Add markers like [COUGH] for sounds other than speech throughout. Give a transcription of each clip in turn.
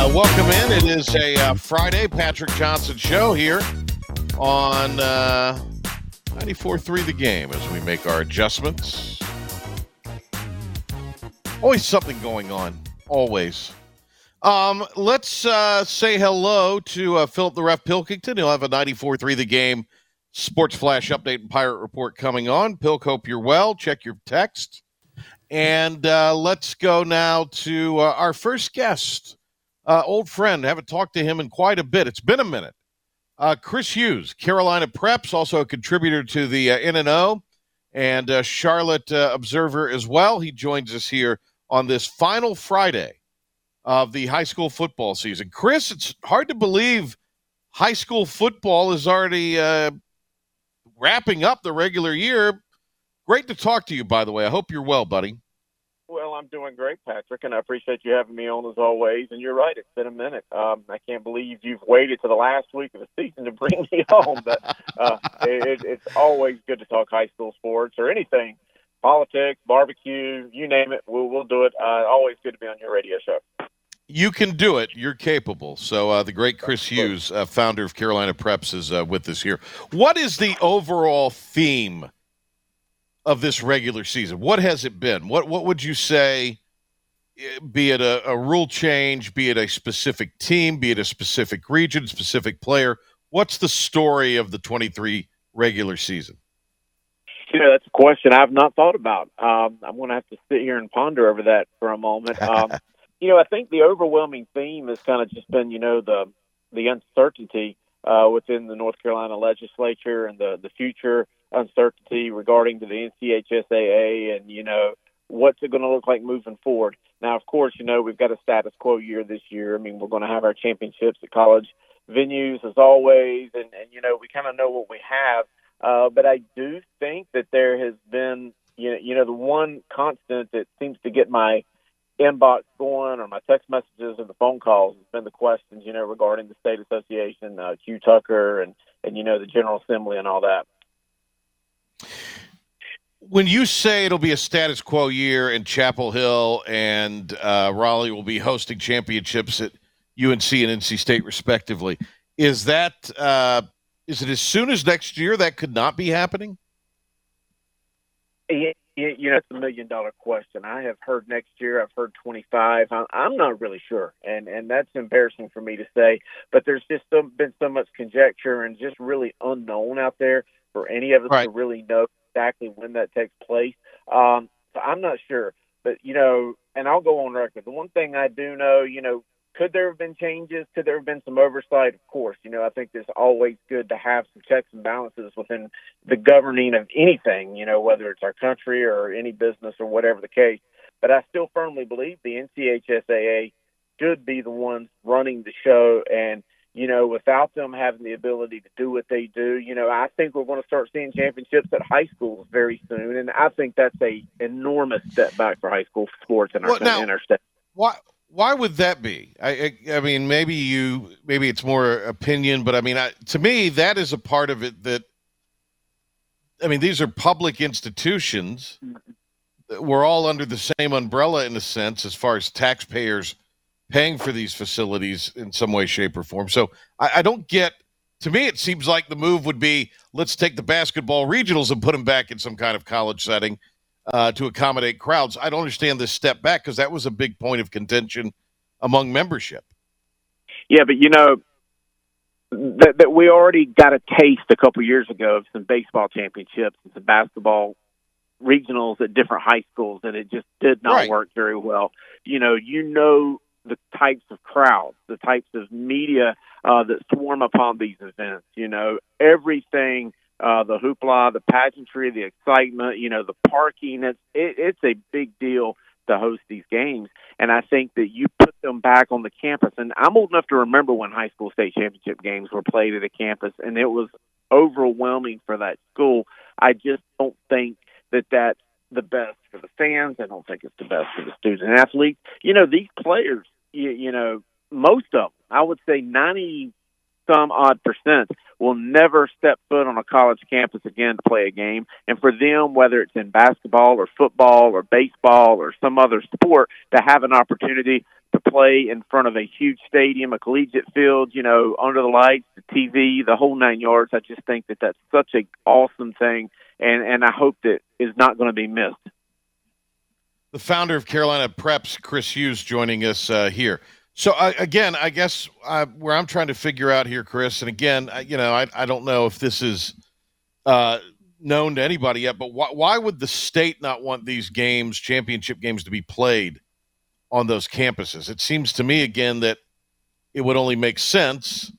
uh, welcome in. It is a uh, Friday Patrick Johnson show here on uh, 94.3 The Game as we make our adjustments. Always something going on. Always. Um, let's uh, say hello to uh, Philip the Ref Pilkington. He'll have a 94.3 The Game Sports Flash update and Pirate Report coming on. Pilk, hope you're well. Check your text. And uh, let's go now to uh, our first guest, uh, old friend. haven't talked to him in quite a bit. It's been a minute. Uh, Chris Hughes, Carolina Preps, also a contributor to the uh, NNO and O and uh, Charlotte Observer as well. He joins us here on this final Friday of the high school football season. Chris, it's hard to believe high school football is already wrapping up the regular year Great to talk to you, by the way. I hope you're well, buddy. Well, I'm doing great, Patrick, and I appreciate you having me on as always. And you're right; it's been a minute. Um, I can't believe you've waited to the last week of the [LAUGHS] season to bring me on. But uh, it, it's always good to talk high school sports or anything, politics, barbecue, you name it. We'll, we'll do it. Uh, always good to be on your radio show. You can do it. You're capable. So uh, the great Chris Hughes, uh, founder of Carolina Preps, is uh, with us here. What is the overall theme? Of this regular season? What has it been? What what would you say? Eh, be it a, a rule change, be it a specific team, be it a specific region, specific player. What's the story of the 23 regular season? You know, that's a question I've not thought about. Um, I'm going to have to sit here and ponder over that for a moment. Um, [LAUGHS] you know, I think the overwhelming theme has kind of just been, you know, the the uncertainty uh, within the North Carolina legislature and the the future uncertainty regarding to the NCHSAA and you know what's it going to look like moving forward. Now, of course, you know we've got a status quo year this year. I mean, we're going to have our championships at college venues as always, and and you know we kind of know what we have. Uh, but I do think that there has been you know, you know the one constant that seems to get my inbox going or my text messages and the phone calls has been the questions, you know, regarding the state association, uh, Que Tucker and, and, you know, the General Assembly and all that. When you say it'll be a status quo year in Chapel Hill and uh, Raleigh will be hosting championships at UNC and NC State respectively, is that uh, is it as soon as next year that could not be happening? Yeah, you know, it's a million dollar question. I have heard next year. I've heard 25. I'm not really sure, and and that's embarrassing for me to say. But there's just some, been so much conjecture and just really unknown out there for any of us right. to really know exactly when that takes place. Um, so I'm not sure, but you know, and I'll go on record. The one thing I do know, you know, could there have been changes? Could there have been some oversight? Of course. You know, I think it's always good to have some checks and balances within the governing of anything, you know, whether it's our country or any business or whatever the case. But I still firmly believe the NCHSAA should be the ones running the show. And, you know, without them having the ability to do what they do, you know, I think we're going to start seeing championships at high schools very soon. And I think that's a enormous step back for high school sports in our, well, now, in our state. Why? Why would that be? I, I, I mean, maybe you, maybe it's more opinion, but I mean, I, to me, that is a part of it that. I mean, these are public institutions. We're all under the same umbrella in a sense, as far as taxpayers paying for these facilities in some way, shape, or form. So I, I don't get. To me, it seems like the move would be let's take the basketball regionals and put them back in some kind of college setting uh, to accommodate crowds. I don't understand this step back because that was a big point of contention among membership. Yeah, but you know that, that we already got a taste a couple years ago of some baseball championships and some basketball regionals at different high schools, and it just did not right. work very well. You know, you know the types of crowds, the types of media uh, that swarm upon these events. You know, everything uh, the hoopla, the pageantry, the excitement, you know, the parking. It's it, it's a big deal to host these games, and I think that you put them back on the campus. And I'm old enough to remember when high school state championship games were played at a campus, and it was overwhelming for that school. I just don't think that that's the best for the fans. I don't think it's the best for the student athletes. You know, these players, you, you know, most of them, I would say 90 some odd percent will never step foot on a college campus again to play a game. And for them, whether it's in basketball or football or baseball or some other sport, to have an opportunity to play in front of a huge stadium, a collegiate field, you know, under the lights, the TV, the whole nine yards. I just think that that's such an awesome thing, and and I hope that is not going to be missed. The founder of Carolina Preps, Chris Hughes, joining us uh, here. So uh, again, I guess uh, where I'm trying to figure out here, Chris, and again, you know, I, I don't know if this is uh, known to anybody yet, but why, why would the state not want these games, championship games, to be played on those campuses? It seems to me again that it would only make sense.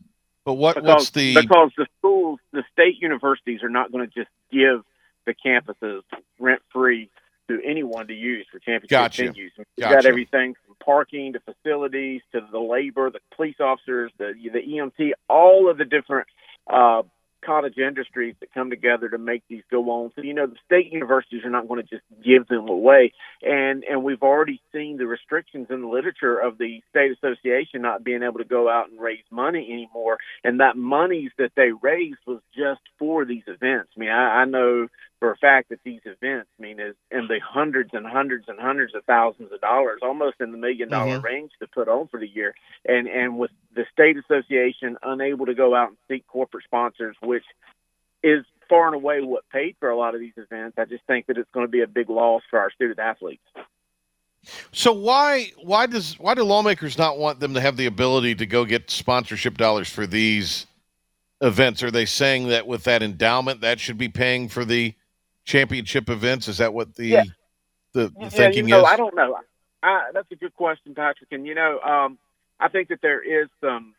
But what because, what's the because the schools, the state universities are not going to just give the campuses rent free to anyone to use for championship Gotcha. venues. We've Gotcha. got everything from parking to facilities to the labor, the police officers, the the EMT, all of the different uh, cottage industries that come together to make these go on. So you know the state universities are not going to just give them away, and and we've already seen the restrictions in the literature of the state association not being able to go out and raise money anymore, and that monies that they raised was just for these events. I mean, I, I know for a fact that these events, I mean, is in the hundreds and hundreds and hundreds of thousands of dollars, almost in the million dollar Mhm. range to put on for the year. And and with the state association unable to go out and seek corporate sponsors, which is far and away what paid for a lot of these events, I just think that it's going to be a big loss for our student athletes. So why why does why do lawmakers not want them to have the ability to go get sponsorship dollars for these events? Are they saying that with that endowment that should be paying for the championship events? Is that what the Yeah. the, the yeah, thinking you know, is? I don't know. I, that's a good question, Patrick. And you know, um, I think that there is some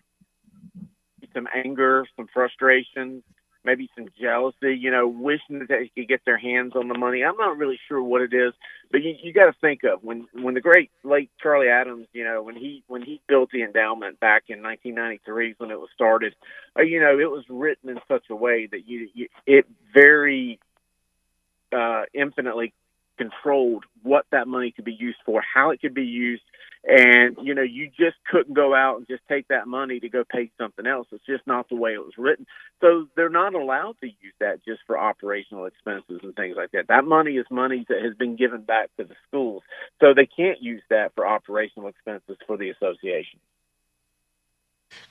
some anger, some frustration, maybe some jealousy. You know, wishing that they could get their hands on the money. I'm not really sure what it is, but you, you got to think of when when the great late Charlie Adams, you know, when he when he built the endowment back in 1993 when it was started. Uh, you know, it was written in such a way that you, you it very uh, infinitely controlled what that money could be used for, how it could be used, and you know you just couldn't go out and just take that money to go pay something else. It's just not the way it was written. So they're not allowed to use that just for operational expenses and things like that. That money is money that has been given back to the schools, so they can't use that for operational expenses for the association.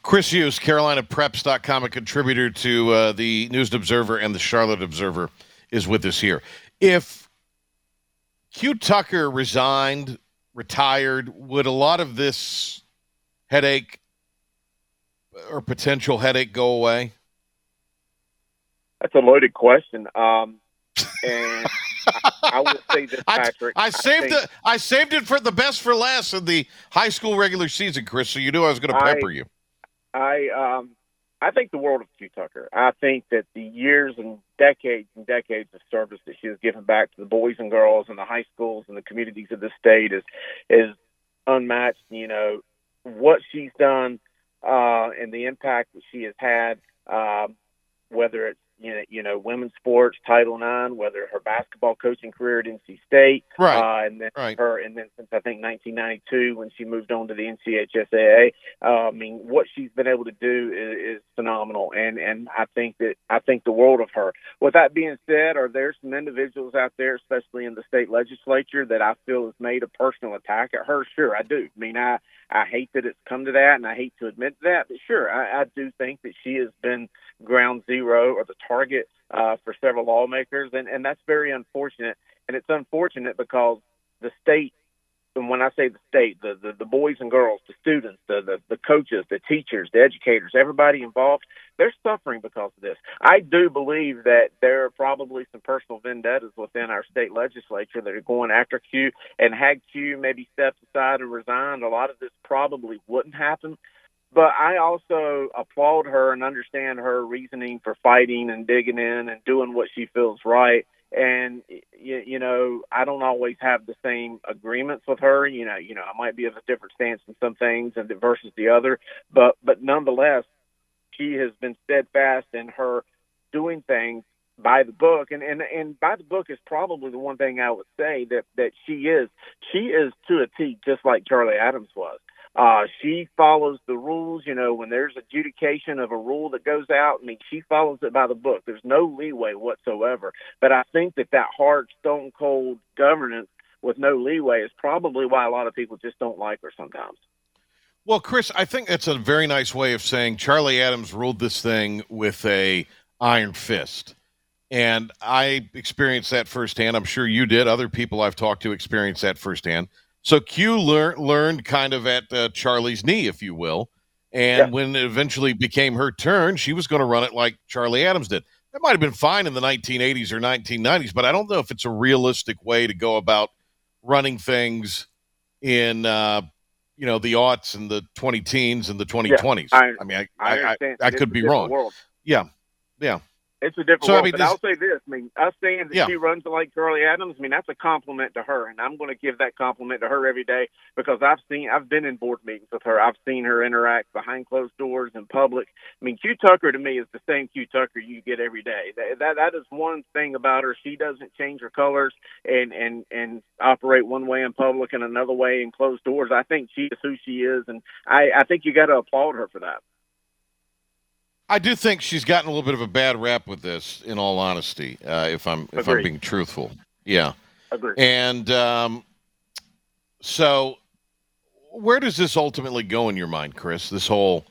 Chris Hughes, CarolinaPreps.com, a contributor to uh, the News Observer and the Charlotte Observer, is with us here. If Que Tucker resigned, retired, would a lot of this headache or potential headache go away? That's a loaded question. Um, and I, I will say this, [LAUGHS] I, Patrick. I saved think- it. I saved it for the best for last in the high school regular season, Chris. So you knew I was going to I- pepper you. I um I think the world of Que Tucker. I think that the years and decades and decades of service that she has given back to the boys and girls and the high schools and the communities of the state is is unmatched. You know what she's done uh, and the impact that she has had, um, whether it's you know, women's sports, Title IX, whether her basketball coaching career at NC State, Right. uh, and then Right. her, and then since I think 1992 when she moved on to the NCHSAA. Uh, I mean, what she's been able to do is, is phenomenal, and and I think that I think the world of her. With that being said, are there some individuals out there, especially in the state legislature, that I feel has made a personal attack at her? Sure, I do. I mean, I I hate that it's come to that, and I hate to admit that, but sure, I, I do think that she has been ground zero or the target uh, for several lawmakers, and and that's very unfortunate. And it's unfortunate because the state and when I say the state, the, the, the boys and girls, the students, the, the, the coaches, the teachers, the educators, everybody involved, they're suffering because of this. I do believe that there are probably some personal vendettas within our state legislature that are going after Que, and had Que maybe stepped aside and resigned, a lot of this probably wouldn't happen. But I also applaud her and understand her reasoning for fighting and digging in and doing what she feels right. And you, you know I don't always have the same agreements with her. You know, you know I might be of a different stance in some things and versus the other, but but nonetheless, she has been steadfast in her doing things by the book. And and and by the book is probably the one thing I would say that that she is. She is to a T just like Charlie Adams was uh, she follows the rules. You know, when there's adjudication of a rule that goes out, I mean, she follows it by the book. There's no leeway whatsoever. But I think that that hard, stone cold governance with no leeway is probably why a lot of people just don't like her sometimes. Well, Chris, I think that's a very nice way of saying Charlie Adams ruled this thing with a iron fist. And I experienced that firsthand. I'm sure you did. Other people I've talked to experienced that firsthand. So Que lear- learned kind of at uh, Charlie's knee, if you will. And yeah. when it eventually became her turn, she was going to run it like Charlie Adams did. That might have been fine in the 1980s or 1990s, but I don't know if it's a realistic way to go about running things in, uh, you know, the aughts and the 20 teens and the 2020s. Yeah, I, I, mean, I, I, I, I could be wrong. World. Yeah. Yeah. It's a different so, world. I mean, but I'll say this: I mean, us saying that yeah. she runs like Charlie Adams, I mean, that's a compliment to her, and I'm going to give that compliment to her every day because I've seen, I've been in board meetings with her. I've seen her interact behind closed doors in public. I mean, Que Tucker to me is the same Que Tucker you get every day. That that, that is one thing about her. She doesn't change her colors and and and operate one way in public and another way in closed doors. I think she is who she is, and I I think you got to applaud her for that. I do think she's gotten a little bit of a bad rap with this, in all honesty. Uh, if I'm if I'm being truthful, yeah. Agreed. And um, so, where does this ultimately go in your mind, Chris? This whole,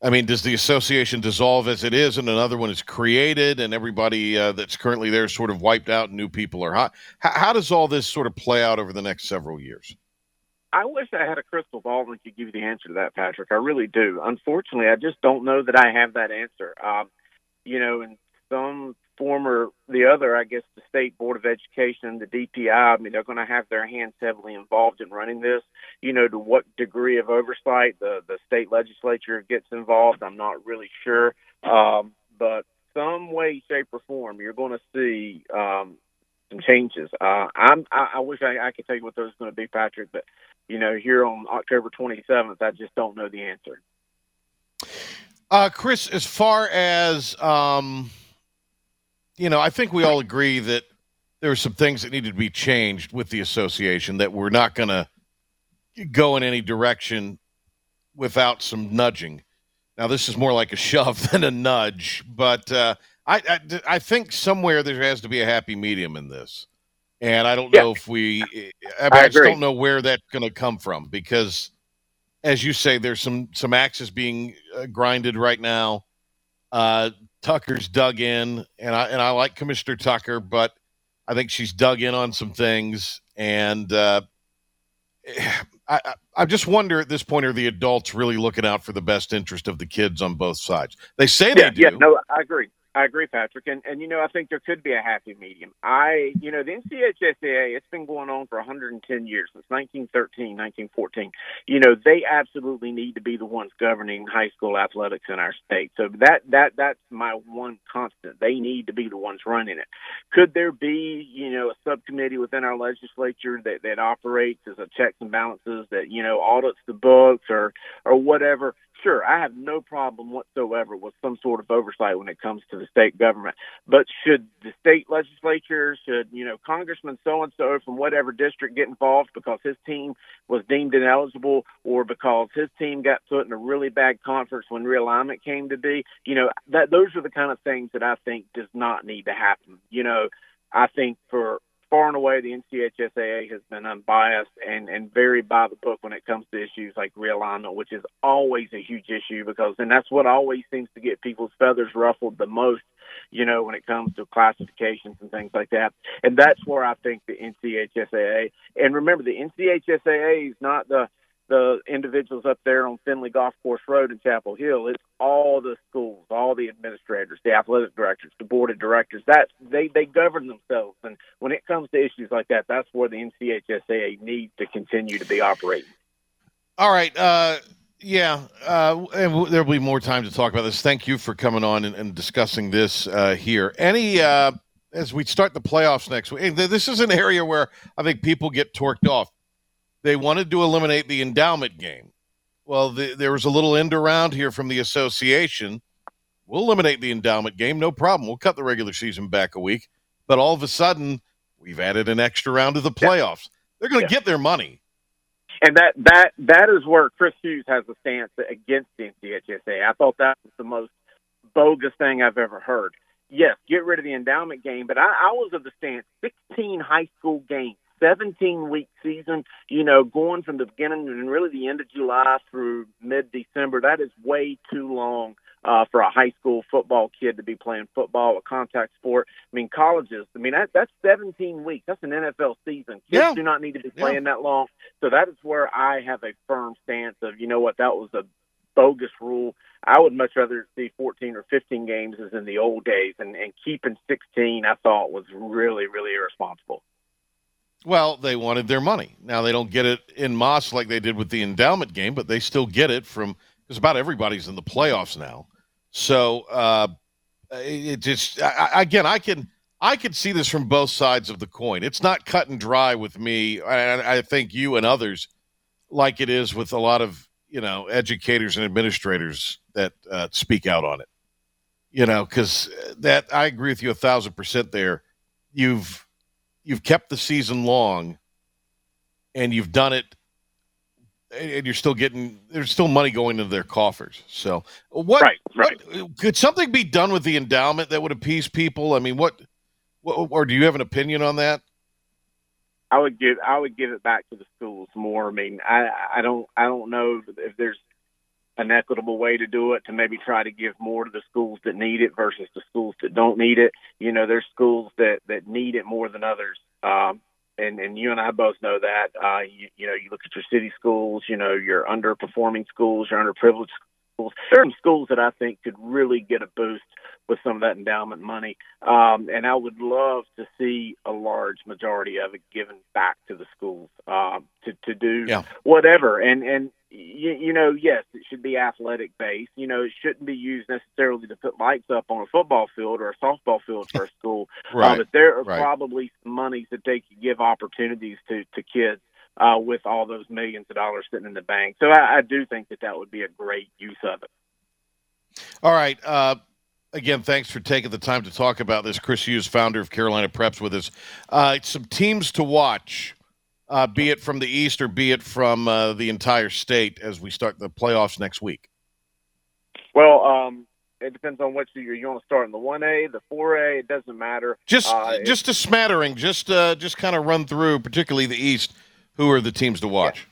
I mean, does the association dissolve as it is, and another one is created, and everybody uh, that's currently there sort of wiped out, and new people are hot? How, how does all this sort of play out over the next several years? I wish I had a crystal ball and could give you the answer to that, Patrick. I really do. Unfortunately, I just don't know that I have that answer. Um, you know, in some form or the other, I guess the State Board of Education, the DPI, I mean, they're going to have their hands heavily involved in running this. You know, to what degree of oversight the, the state legislature gets involved, I'm not really sure. Um, but some way, shape, or form, you're going to see um, some changes. Uh, I'm, I, I wish I, I could tell you what those are going to be, Patrick, but you know, here on October 27th, I just don't know the answer. Uh, Chris, as far as um, you know, I think we all agree that there are some things that needed to be changed with the association that we're not going to go in any direction without some nudging. Now, this is more like a shove [LAUGHS] than a nudge, but uh, I, I, I think somewhere there has to be a happy medium in this. And I don't yeah. know if we, I, I, I just don't know where that's going to come from because, as you say, there's some some axes being uh, grinded right now. Uh, Tucker's dug in, and I and I like Commissioner Tucker, but I think she's dug in on some things, and uh, I, I just wonder at this point are the adults really looking out for the best interest of the kids on both sides? They say yeah, they do. Yeah, no, I agree. I agree, Patrick. And, and, you know, I think there could be a happy medium. I, you know, the NCHSAA, it's been going on for 110 years, since 1913, 1914. You know, they absolutely need to be the ones governing high school athletics in our state. So that, that, that's my one constant. They need to be the ones running it. Could there be, you know, a subcommittee within our legislature that, that operates as a checks and balances that, you know, audits the books or, or whatever? Sure, I have no problem whatsoever with some sort of oversight when it comes to the state government. But should the state legislature, should, you know, Congressman so and so from whatever district get involved because his team was deemed ineligible or because his team got put in a really bad conference when realignment came to be, you know, that those are the kind of things that I think does not need to happen. You know, I think for far and away the NCHSAA has been unbiased and, and very by the book when it comes to issues like realignment, which is always a huge issue because, and that's what always seems to get people's feathers ruffled the most, you know, when it comes to classifications and things like that. And that's where I think the NCHSAA, and remember the NCHSAA is not the, the individuals up there on Finley Golf Course Road in Chapel Hill. It's all the schools, all the administrators, the athletic directors, the board of directors. That they they govern themselves, and when it comes to issues like that, that's where the NCHSAA needs to continue to be operating. All right. Uh, yeah, uh, and there'll be more time to talk about this. Thank you for coming on and, and discussing this uh, here. Any uh, as we start the playoffs next week, this is an area where I think people get torqued off. They wanted to eliminate the endowment game. Well, the, there was a little end around here from the association. We'll eliminate the endowment game, no problem. We'll cut the regular season back a week. But all of a sudden, we've added an extra round to the playoffs. They're going to yeah. get their money. And that that that is where Chris Hughes has a stance against the NCHSA. I thought that was the most bogus thing I've ever heard. Yes, get rid of the endowment game, but I, I was of the stance 16 high school games 17 week season, you know, going from the beginning and really the end of July through mid December, that is way too long uh, for a high school football kid to be playing football, a contact sport. I mean, colleges, I mean, that, that's 17 weeks. That's an NFL season. Kids yeah. do not need to be playing yeah. that long. So that is where I have a firm stance of, you know what, that was a bogus rule. I would much rather see 14 or 15 games as in the old days, and, and keeping 16, I thought was really, really irresponsible. Well, they wanted their money. Now they don't get it in Moss like they did with the endowment game, but they still get it from because about everybody's in the playoffs now. So uh, it just I, again, I can I can see this from both sides of the coin. It's not cut and dry with me, and I think you and others like it is with a lot of you know educators and administrators that uh, speak out on it. You know, because that I agree with you a thousand percent. There, you've you've kept the season long and you've done it and you're still getting there's still money going into their coffers. So what, right, right. What, could something be done with the endowment that would appease people? I mean, what, what, or do you have an opinion on that? I would give I would give it back to the schools more. I mean, I I don't I don't know if there's an equitable way to do it to maybe try to give more to the schools that need it versus the schools that don't need it. You know, there's schools that that need it more than others. Um, and and you and I both know that. Uh, you, you know, you look at your city schools. You know, your underperforming schools, your underprivileged schools. There are some schools that I think could really get a boost with some of that endowment money. Um, and I would love to see a large majority of it given back to the schools um, to to do yeah. whatever. And and you, you know, yes, it should be athletic based. You know, it shouldn't be used necessarily to put lights up on a football field or a softball field for a [LAUGHS] school. right. Uh, but there are right. probably some monies that they could give opportunities to to kids uh, with all those millions of dollars sitting in the bank. So I, I do think that that would be a great use of it. All right. Uh, again, thanks for taking the time to talk about this. Chris Hughes, founder of Carolina Preps, with us. Uh, some teams to watch uh, be it from the East or be it from uh, the entire state as we start the playoffs next week? Well, um, it depends on which year you want to start in the one A, the four A. It doesn't matter. Just uh, just a smattering. Just uh, just kind of run through, particularly the East. Who are the teams to watch?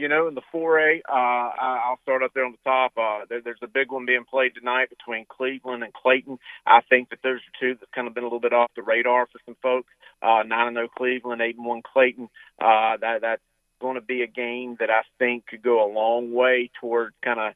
You know, in the 4A, uh, I'll start up there on the top. Uh, there, there's a big one being played tonight between Cleveland and Clayton. I think that those are two that's kind of been a little bit off the radar for some folks. Uh, 9 0 Cleveland, 8 1 Clayton. Uh, that That's going to be a game that I think could go a long way toward kind of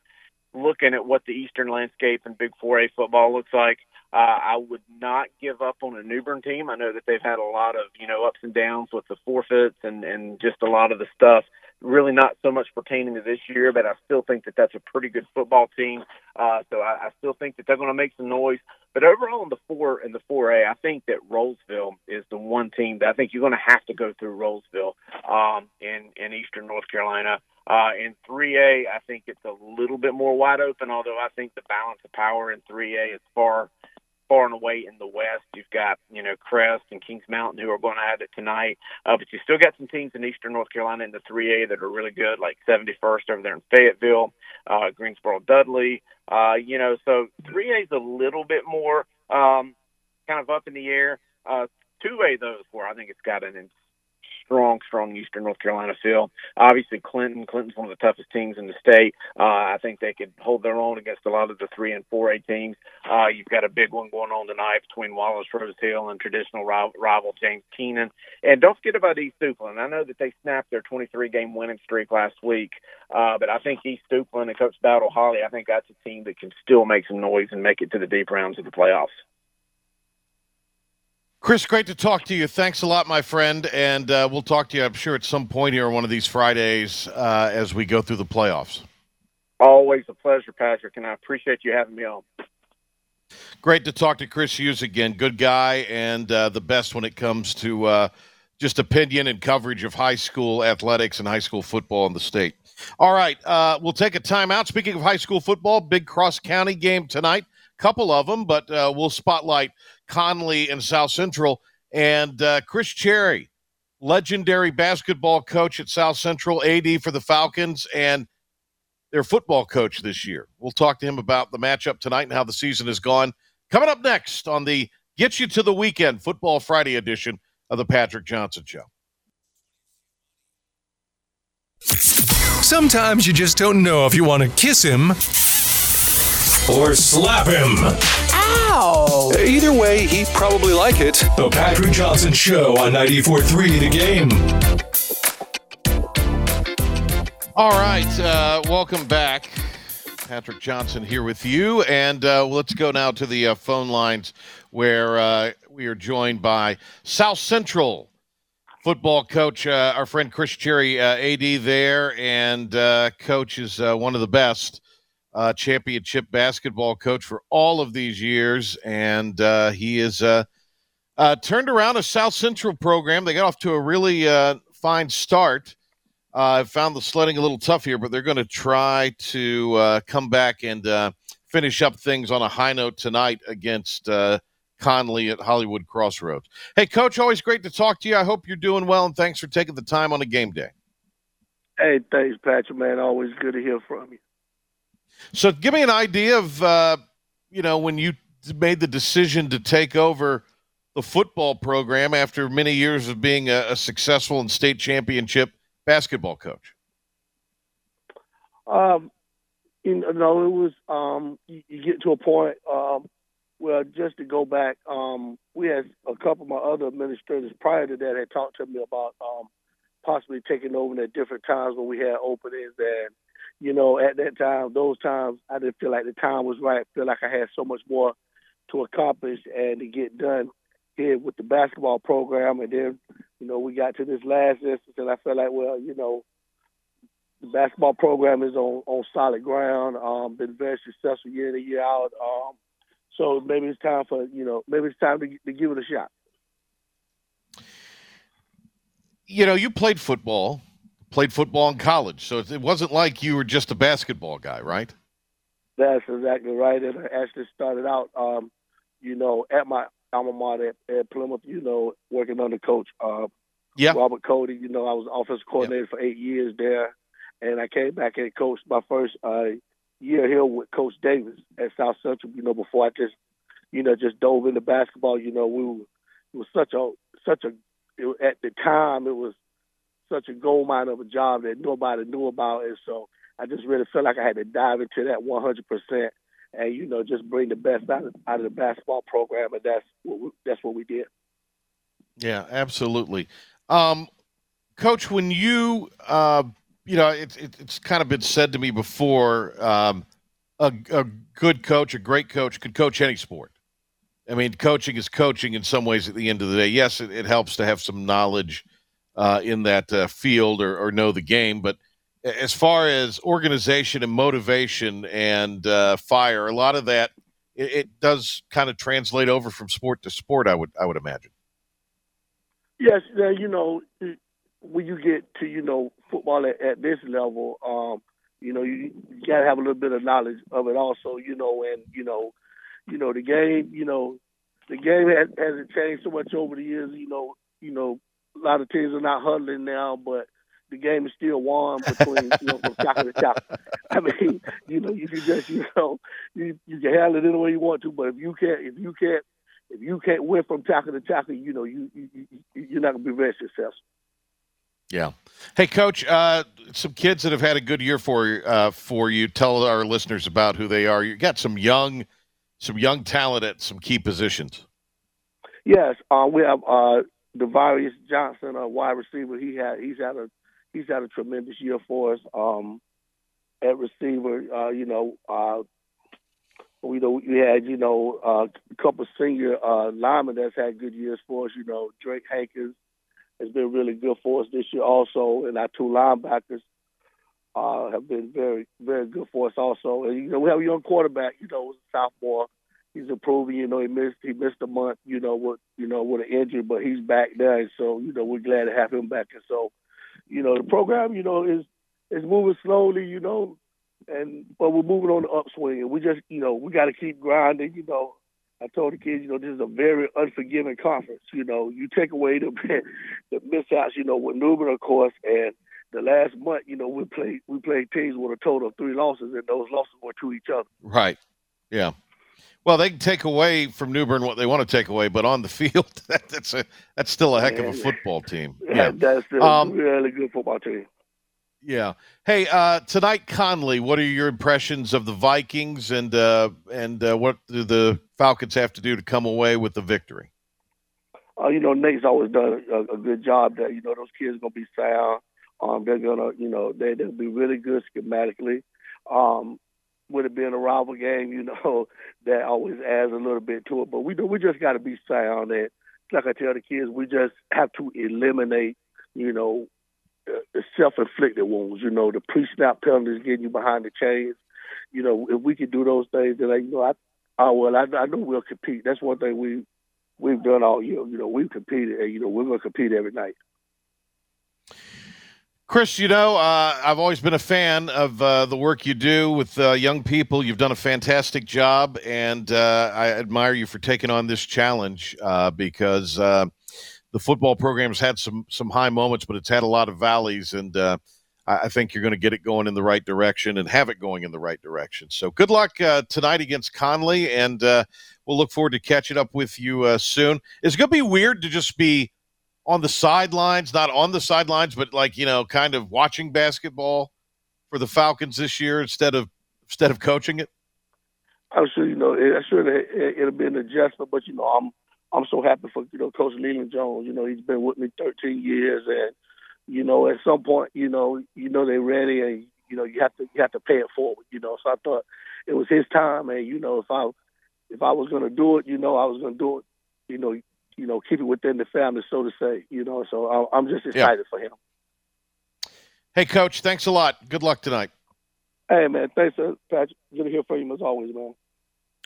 looking at what the Eastern landscape and Big 4A football looks like. Uh, I would not give up on a New Bern team. I know that they've had a lot of you know ups and downs with the forfeits and and just a lot of the stuff really not so much pertaining to this year, but I still think that that's a pretty good football team. Uh, so I, I still think that they're going to make some noise. But overall, in the four in the four A, I think that Rolesville is the one team that I think you're going to have to go through Rolesville um, in in Eastern North Carolina. Uh, in 3A, I think it's a little bit more wide open, although I think the balance of power in 3A is far far and away in the West. You've got, you know, Crest and Kings Mountain who are going have it tonight. Uh, but you still got some teams in Eastern North Carolina in the 3A that are really good, like 71st over there in Fayetteville, uh, Greensboro Dudley. Uh, you know, so 3A is a little bit more um, kind of up in the air. Uh, 2A, though, is where I think it's got an strong, strong Eastern North Carolina feel. Obviously, Clinton. Clinton's one of the toughest teams in the state. Uh, I think they could hold their own against a lot of the three and four A teams. Uh, you've got a big one going on tonight between Wallace Rose Hill and traditional rival James Kenan. And don't forget about East Duplin. I know that they snapped their 23 game winning streak last week, uh, but I think East Duplin and Coach Battle Holley, I think that's a team that can still make some noise and make it to the deep rounds of the playoffs. Chris, great to talk to you. Thanks a lot, my friend. And uh, we'll talk to you, I'm sure, at some point here on one of these Fridays uh, as we go through the playoffs. Always a pleasure, Patrick, and I appreciate you having me on. Great to talk to Chris Hughes again. Good guy and uh, the best when it comes to uh, just opinion and coverage of high school athletics and high school football in the state. All right, uh, we'll take a timeout. Speaking of high school football, big cross county game tonight. Couple of them, but uh, we'll spotlight Conley and South Central and uh, Chris Cherry, legendary basketball coach at South Central, AD for the Falcons, and their football coach this year. We'll talk to him about the matchup tonight and how the season has gone. Coming up next on the Get You to the Weekend Football Friday edition of the Patrick Johnson Show. Sometimes you just don't know if you want to kiss him or slap him. Ow! Either way, he'd probably like it. The Patrick Johnson Show on 94.3 The Game. All right, uh, welcome back. Patrick Johnson here with you. And uh, let's go now to the uh, phone lines where uh, we are joined by South Central football coach, uh, our friend Chris Cherry, uh, AD there, and uh, coach is one of the best championship basketball coach for all of these years. And he is turned around a South Central program. They got off to a really fine start. I uh, found the sledding a little tough here, but they're going to try to uh, come back and uh, finish up things on a high note tonight against uh, Conley at Hollywood Crossroads. Hey, Coach, always great to talk to you. I hope you're doing well, and thanks for taking the time on a game day. Hey, thanks, Patrick, man. Always good to hear from you. So, give me an idea of, uh, you know, when you made the decision to take over the football program after many years of being a, a successful and state championship – basketball coach? Um, you know, it was um, you, get to a point. Um, well, just to go back, um, we had a couple of my other administrators prior to that had talked to me about um, possibly taking over at different times when we had openings. And you know, at that time, those times, I didn't feel like the time was right. I feel like I had so much more to accomplish and to get done here with the basketball program, and then you know we got to this last instance, and I felt like, well, you know, the basketball program is on on solid ground. Um, been very successful year in and year out. Um, so maybe it's time for you know maybe it's time to, to give it a shot. You know, you played football, played football in college, so it wasn't like you were just a basketball guy, right? That's exactly right. And I actually started out, um, you know, at my alma mater at, at Plymouth, you know, working under coach uh, yep. Robert Cody. You know, I was offensive coordinator yep. for eight years there, and I came back and coached my first uh, year here with Coach Davis at South Central. You know, before I just, you know, just dove into basketball. You know, we were, it was such a such a it, at the time it was such a gold mine of a job that nobody knew about, and so I just really felt like I had to dive into that 100 percent and you know just bring the best out of, out of the basketball program, and that's what we, that's what we did. Yeah, absolutely, um, Coach. When you uh, you know, it's it, it's kind of been said to me before. Um, a, a good coach, a great coach, could coach any sport. I mean, coaching is coaching in some ways. At the end of the day, yes, it, it helps to have some knowledge uh, in that uh, field or, or know the game, but as far as organization and motivation and uh, fire, a lot of that it, it, does kind of translate over from sport to sport. I would I would imagine. Yes, you know when you get to you know football at, at this level, um, you know you, you got to have a little bit of knowledge of it also. You know, and you know, you know the game. You know, the game has, hasn't changed so much over the years. You know, you know a lot of teams are not huddling now, but the game is still warm between you know from tackle to tackle. I mean, you know, you can just you know you you can handle it any way you want to, but if you can't if you can't if you can't win from tackle to tackle, you know you, you, you you're not gonna be very successful. Yeah. Hey, Coach. Uh, some kids that have had a good year for uh, for you. Tell our listeners about who they are. You got some young, some young talent at some key positions. Yes, uh, we have uh, Devarius Johnson, a wide receiver. He had he's had a he's had a tremendous year for us um, at receiver. Uh, you know, uh, we know we had you know uh, a couple senior uh, linemen that's had good years for us. You know, Drake Hankins has been really good for us this year also, and our two linebackers uh, have been very very good for us also. And you know, we have a young quarterback. You know, sophomore he's improving. You know, he missed he missed a month. You know, with you know with an injury, but he's back there, and so you know we're glad to have him back. And so, you know, the program, you know, is is moving slowly. You know, and but we're moving on the upswing, and we just you know we got to keep grinding. You know, I told the kids, you know, this is a very unforgiving conference. You know, you take away the the mishaps, you know, with New Bern, of course, and the last month, you know, we played we played teams with a total of three losses, and those losses were to each other. Right. Yeah. Well, they can take away from New Bern what they want to take away, but on the [LAUGHS] field, that, that's a that's still a heck of a football team. [LAUGHS] Yeah, that's a um, really good football team. Yeah. Hey, uh, tonight, Conley. What are your impressions of the Vikings, and uh, and uh, what do the Falcons have to do to come away with the victory? Uh, you know, Nate's always done a, a good job. That you know, those kids are gonna be sound. Um, they're gonna, you know, they they'll be really good schematically. Um, with it being a rival game, you know, [LAUGHS] that always adds a little bit to it. But we do, we just got to be sound. And like I tell the kids, we just have to eliminate, you know, the self-inflicted wounds. You know, the pre-snap penalties getting you behind the chains. You know, if we can do those things, then I, you know, I, I well, I, I know we'll compete. That's one thing we we've done all year. You know, we've competed, and you know, we're to compete every night. Chris, you know, uh, I've always been a fan of uh, the work you do with uh, young people. You've done a fantastic job, and uh, I admire you for taking on this challenge uh, because uh, the football program has had some some high moments, but it's had a lot of valleys, and I think you're going to get it going in the right direction and have it going in the right direction. So, good luck tonight against Conley, and we'll look forward to catching up with you soon. It's going to be weird to just be on the sidelines, not on the sidelines, but like you know, kind of watching basketball for the Falcons this year instead of instead of coaching it? I'm sure you know. I'm sure it, it'll be an adjustment, but you know, I'm I'm so happy for you know Coach Leland Jones. You know, he's been with me 13 years, and you know, at some point, you know, you know they're ready, and you know you have to you have to pay it forward. You know, so I thought it was his time, and you know, if I if I was going to do it, you know, I was going to do it, you know, you know, keep it within the family, so to say. You know, so I'm just excited yeah. for him. Hey, Coach, thanks a lot. Good luck tonight. Hey, man, thanks, uh, Patrick. Good to hear from you as always, man.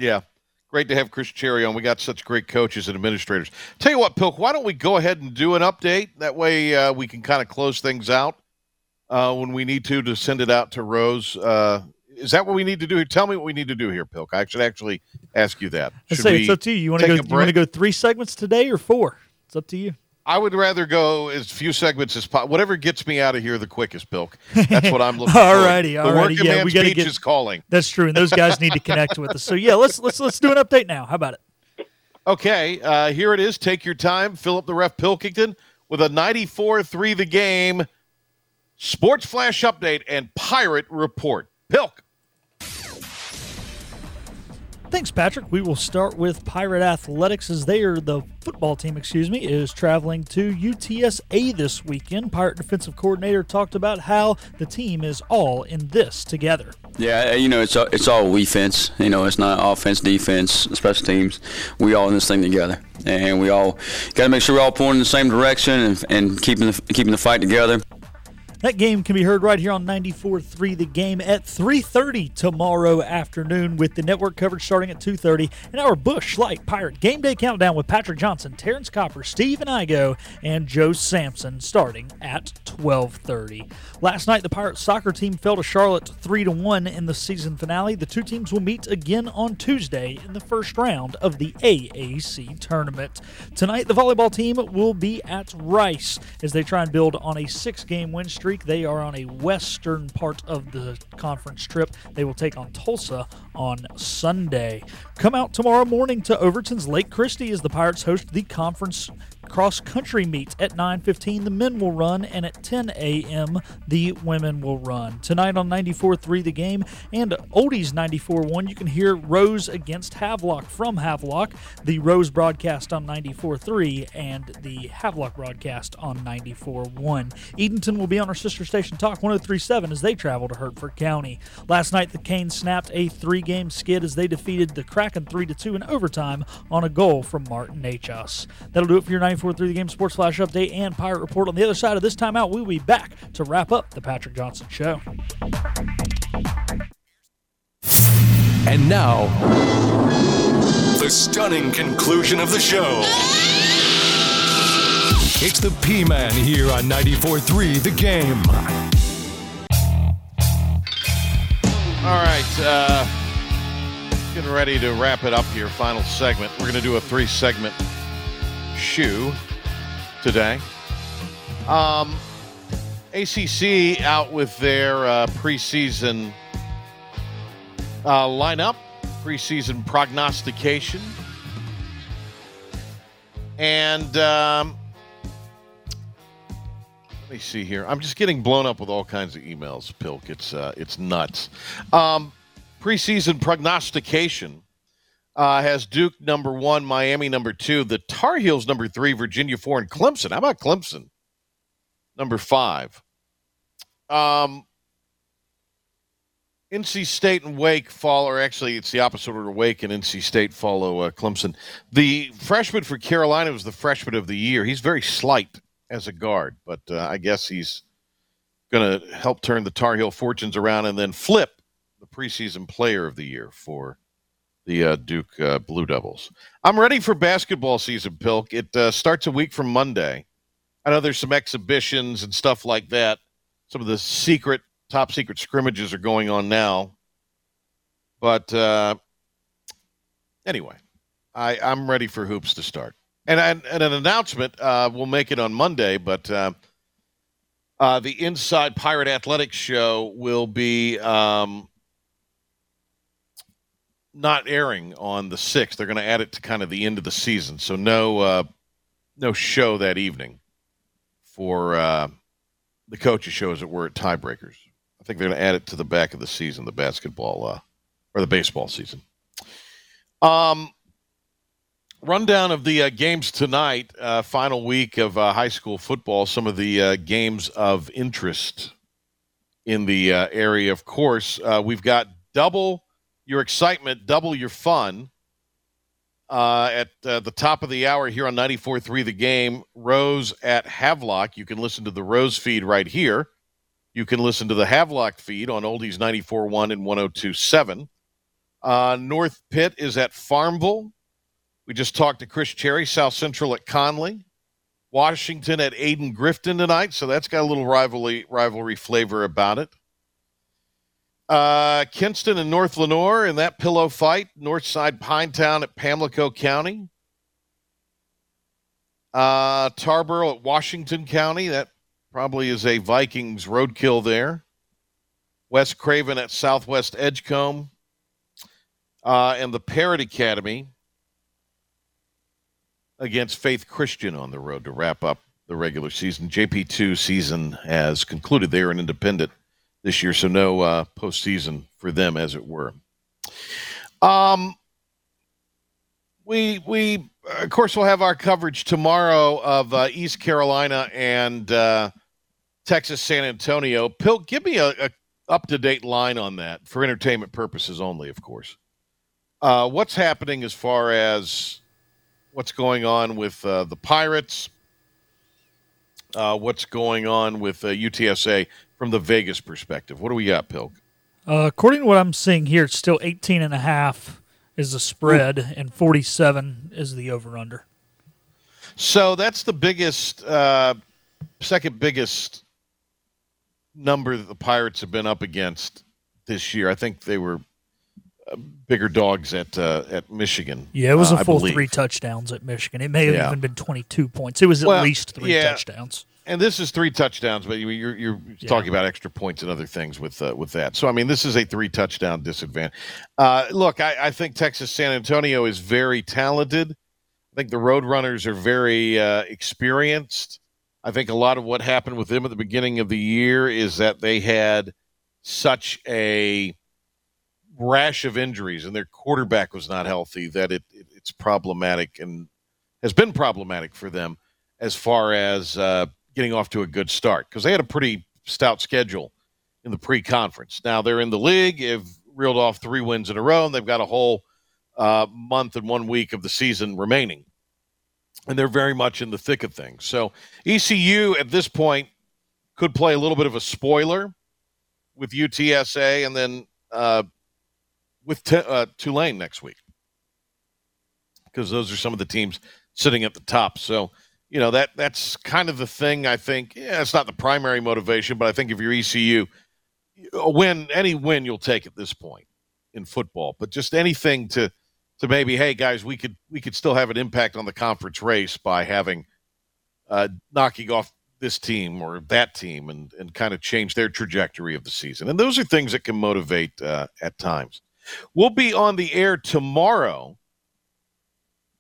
Yeah, great to have Chris Cherry on. We got such great coaches and administrators. Tell you what, Pilk, why don't we go ahead and do an update? That way uh, we can kind of close things out uh, when we need to to send it out to Rose uh, is that what we need to do? Tell me what we need to do here, Pilk. I should actually ask you that. Should say it's up to you. You want to go? You want to go three segments today or four? It's up to you. I would rather go as few segments as possible. Whatever gets me out of here the quickest, Pilk. That's what I'm [LAUGHS] looking for. alrighty, alrighty. The yeah, we got to get. Is calling. That's true, and those guys need to connect with us. So yeah, let's let's let's do an update now. How about it? Okay, uh, here it is. Take your time. Philip the Ref Pilkington with a 94-3 the game. Sports Flash update and Pirate report. Pilk. Thanks, Patrick. We will start with Pirate Athletics as they are the football team, excuse me, is traveling to UTSA this weekend. Pirate defensive coordinator talked about how the team is all in this together. Yeah, uh, you know, it's all, it's all defense. You know, it's not offense, defense, special teams. We all in this thing together, and we all got to make sure we're all pulling in the same direction and, and keeping the, keeping the fight together. That game can be heard right here on 94.3 The Game at 3.30 tomorrow afternoon with the network coverage starting at 2.30 and our Busch Light Pirate Game Day Countdown with Patrick Johnson, Terrence Copper, Steve and Igo, and Joe Sampson starting at 12.30. Last night, the Pirates soccer team fell to Charlotte 3-1 in the season finale. The two teams will meet again on Tuesday in the first round of the AAC tournament. Tonight, the volleyball team will be at Rice as they try and build on a six-game win streak streak. They are on a western part of the conference trip. They will take on Tulsa on Sunday. Come out tomorrow morning to Overton's Lake Kristi as the Pirates host the conference cross country meet at 9:15 the men will run and at 10 a.m. the women will run. Tonight on 94.3 the game and Oldies 94.1 you can hear Rose against Havelock from Havelock, the Rose broadcast on 94.3 and the Havelock broadcast on 94.1. Edenton will be on our sister station Talk 103.7 as they travel to Hertford County. Last night the Canes snapped a three-game skid as they defeated the Kraken 3-2 in overtime on a goal from Martin Necas That'll do it for your 94 through the game sports flash update and pirate report. On the other side of this timeout, we'll be back to wrap up the Patrick Johnson Show. And now, the stunning conclusion of the show. It's the P Man here on 94.3 The Game. All right, uh, getting ready to wrap it up here. Final segment. We're going to do a three segment shoe today. Um, ACC out with their uh, preseason uh, lineup, preseason prognostication. And um, let me see here. I'm just getting blown up with all kinds of emails, Pilk. It's uh, it's nuts. Um, preseason prognostication uh, has Duke number one, Miami number two, the Tar Heels number three, Virginia four, and Clemson. How about Clemson number five? Um, NC State and Wake fall, or actually, it's the opposite order. Wake and NC State follow uh, Clemson. The freshman for Carolina was the freshman of the year. He's very slight as a guard, but uh, I guess he's going to help turn the Tar Heel fortunes around and then flip the preseason player of the year for the uh, Duke uh, Blue Devils. I'm ready for basketball season, Pilk. It uh, starts a week from Monday. I know there's some exhibitions and stuff like that. Some of the secret, top secret scrimmages are going on now. But uh, anyway, I, I'm ready for hoops to start. And, and, and an announcement, uh, we'll make it on Monday, but uh, the Inside Pirate Athletics show will be um, not airing on the 6th. They're going to add it to kind of the end of the season. So no, uh, no show that evening for uh, the coaches show, as it were, at tiebreakers. I think they're going to add it to the back of the season, the basketball uh, or the baseball season. Um, rundown of the uh, games tonight, uh, final week of uh, high school football, some of the uh, games of interest in the uh, area. Of course, uh, we've got double your excitement, double your fun. Uh, at uh, the top of the hour here on 94.3 The Game, Rose at Havelock. You can listen to the Rose feed right here. You can listen to the Havelock feed on Oldies 94.1 and 102.7. Uh, North Pitt is at Farmville. We just talked to Chris Cherry, South Central at Conley, Washington at Ayden Grifton tonight, so that's got a little rivalry rivalry flavor about it. Uh, Kinston and North Lenoir in that pillow fight, Northside Pinetown at Pamlico County. Uh, Tarboro at Washington County, that probably is a Vikings roadkill there. West Craven at Southwest Edgecombe. Uh, and the Parrott Academy against Faith Christian on the road to wrap up the regular season. JP2 season has concluded. They are an independent this year, so no uh, postseason for them, as it were. Um, we we of course we'll have our coverage tomorrow of uh, East Carolina and uh, Texas San Antonio. Pilk, give me a, a up to date line on that for entertainment purposes only, of course. Uh, what's happening as far as what's going on with uh, the Pirates, uh, what's going on with uh, UTSA from the Vegas perspective. What do we got, Pilk? Uh, according to what I'm seeing here, it's still 18 and a half is the spread, Ooh. and 47 is the over under. So that's the biggest, uh, second biggest number that the Pirates have been up against this year. I think they were bigger dogs at uh, at Michigan. Yeah, it was uh, a full three touchdowns at Michigan. It may have yeah. even been 22 points. It was at well, least three yeah. touchdowns. And this is three touchdowns, but you're you're yeah. talking about extra points and other things with uh, with that. So I mean, this is a three touchdown disadvantage. Uh, look, I, I, think Texas San Antonio is very talented. I think the Roadrunners are very uh, experienced. I think a lot of what happened with them at the beginning of the year is that they had such a rash of injuries and their quarterback was not healthy that it, it it's problematic and has been problematic for them as far as uh, getting off to a good start because they had a pretty stout schedule in the pre-conference. Now they're in the league, have reeled off three wins in a row, and they've got a whole uh, month and one week of the season remaining, and they're very much in the thick of things. So ECU at this point could play a little bit of a spoiler with UTSA, and then uh, with t- uh, Tulane next week because those are some of the teams sitting at the top. So, you know that that's kind of the thing. I think yeah, it's not the primary motivation, but I think if you're ECU, a win, any win, you'll take at this point in football. But just anything to to maybe, hey guys, we could we could still have an impact on the conference race by having uh, knocking off this team or that team and and kind of change their trajectory of the season. And those are things that can motivate uh, at times. We'll be on the air tomorrow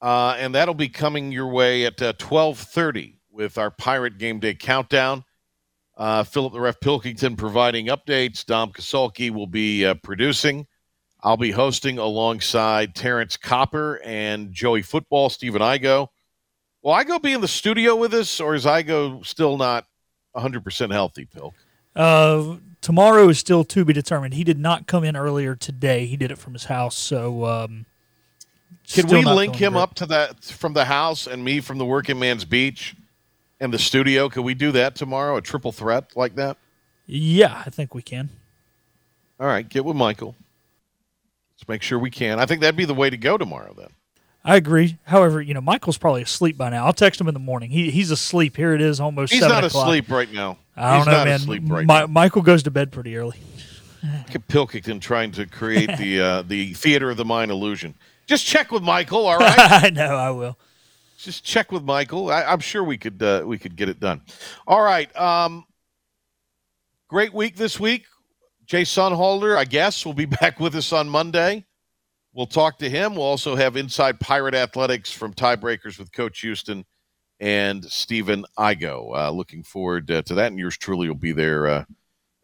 uh, and that'll be coming your way at uh, 12.30 with our Pirate Game Day Countdown. Uh, Philip the Ref Pilkington providing updates. Dom Kasulki will be uh, producing. I'll be hosting alongside Terrence Copper and Joey Football, Stephen Igo. Will Igo be in the studio with us, or is Igo still not 100% healthy, Pilk? Uh, tomorrow is still to be determined. He did not come in earlier today. He did it from his house, so um, can we link him up to that from the house and me from the Working Man's Beach and the studio? Could we do that tomorrow? A triple threat like that? Yeah, I think we can. All right, get with Michael. Let's make sure we can. I think that'd be the way to go tomorrow then. I agree. However, you know, Michael's probably asleep by now. I'll text him in the morning. He he's asleep. Here it is, almost. He's not o'clock. asleep right now. I don't he's know, man. Right My, Michael goes to bed pretty early. Look at Pilkington trying to create the [LAUGHS] uh, the theater of the mind illusion. Just check with Michael, all [LAUGHS] right? I know, I will. Just check with Michael. I, am sure we could uh, we could get it done. All right. Um, great week this week. Jay Sunholder, I guess, will be [LAUGHS] back with us on Monday. We'll talk to him. We'll also have Inside Pirate Athletics from Tiebreakers with Coach Houston and Stephen Igo. Uh, looking forward uh, to that, and yours truly will be there uh,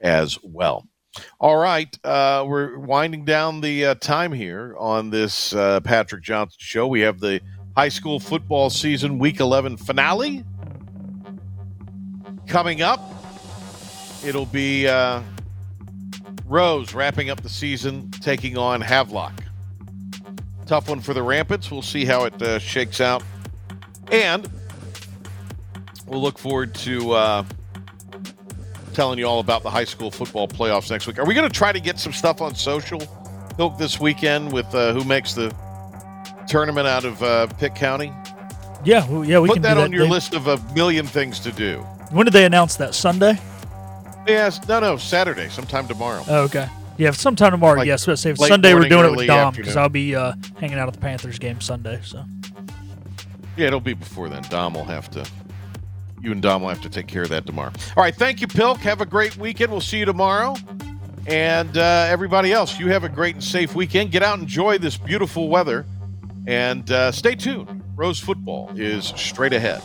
as well. All right, uh, we're winding down the uh, time here on this uh, Patrick Johnson show. We have the high school football season week 11 finale coming up. It'll be uh, Rose wrapping up the season, taking on Havelock. Tough one for the Rampants. We'll see how it uh, shakes out. And we'll look forward to uh, telling you all about the high school football playoffs next week. Are we going to try to get some stuff on social Pilk this weekend with uh, who makes the tournament out of uh, Pitt County? Yeah, well, yeah, we put that, that on your they, list of a million things to do. When did they announce that? Sunday? Yes, no, no, Saturday, sometime tomorrow. Oh, okay. Yeah, sometime tomorrow. Like yes, but say Sunday morning, we're doing it with Dom because I'll be uh, hanging out at the Panthers game Sunday. So. Yeah, it'll be before then. Dom will have to you and Dom will have to take care of that tomorrow. All right. Thank you, Pilk. Have a great weekend. We'll see you tomorrow. And uh, everybody else, you have a great and safe weekend. Get out and enjoy this beautiful weather. And uh, stay tuned. Rose football is straight ahead.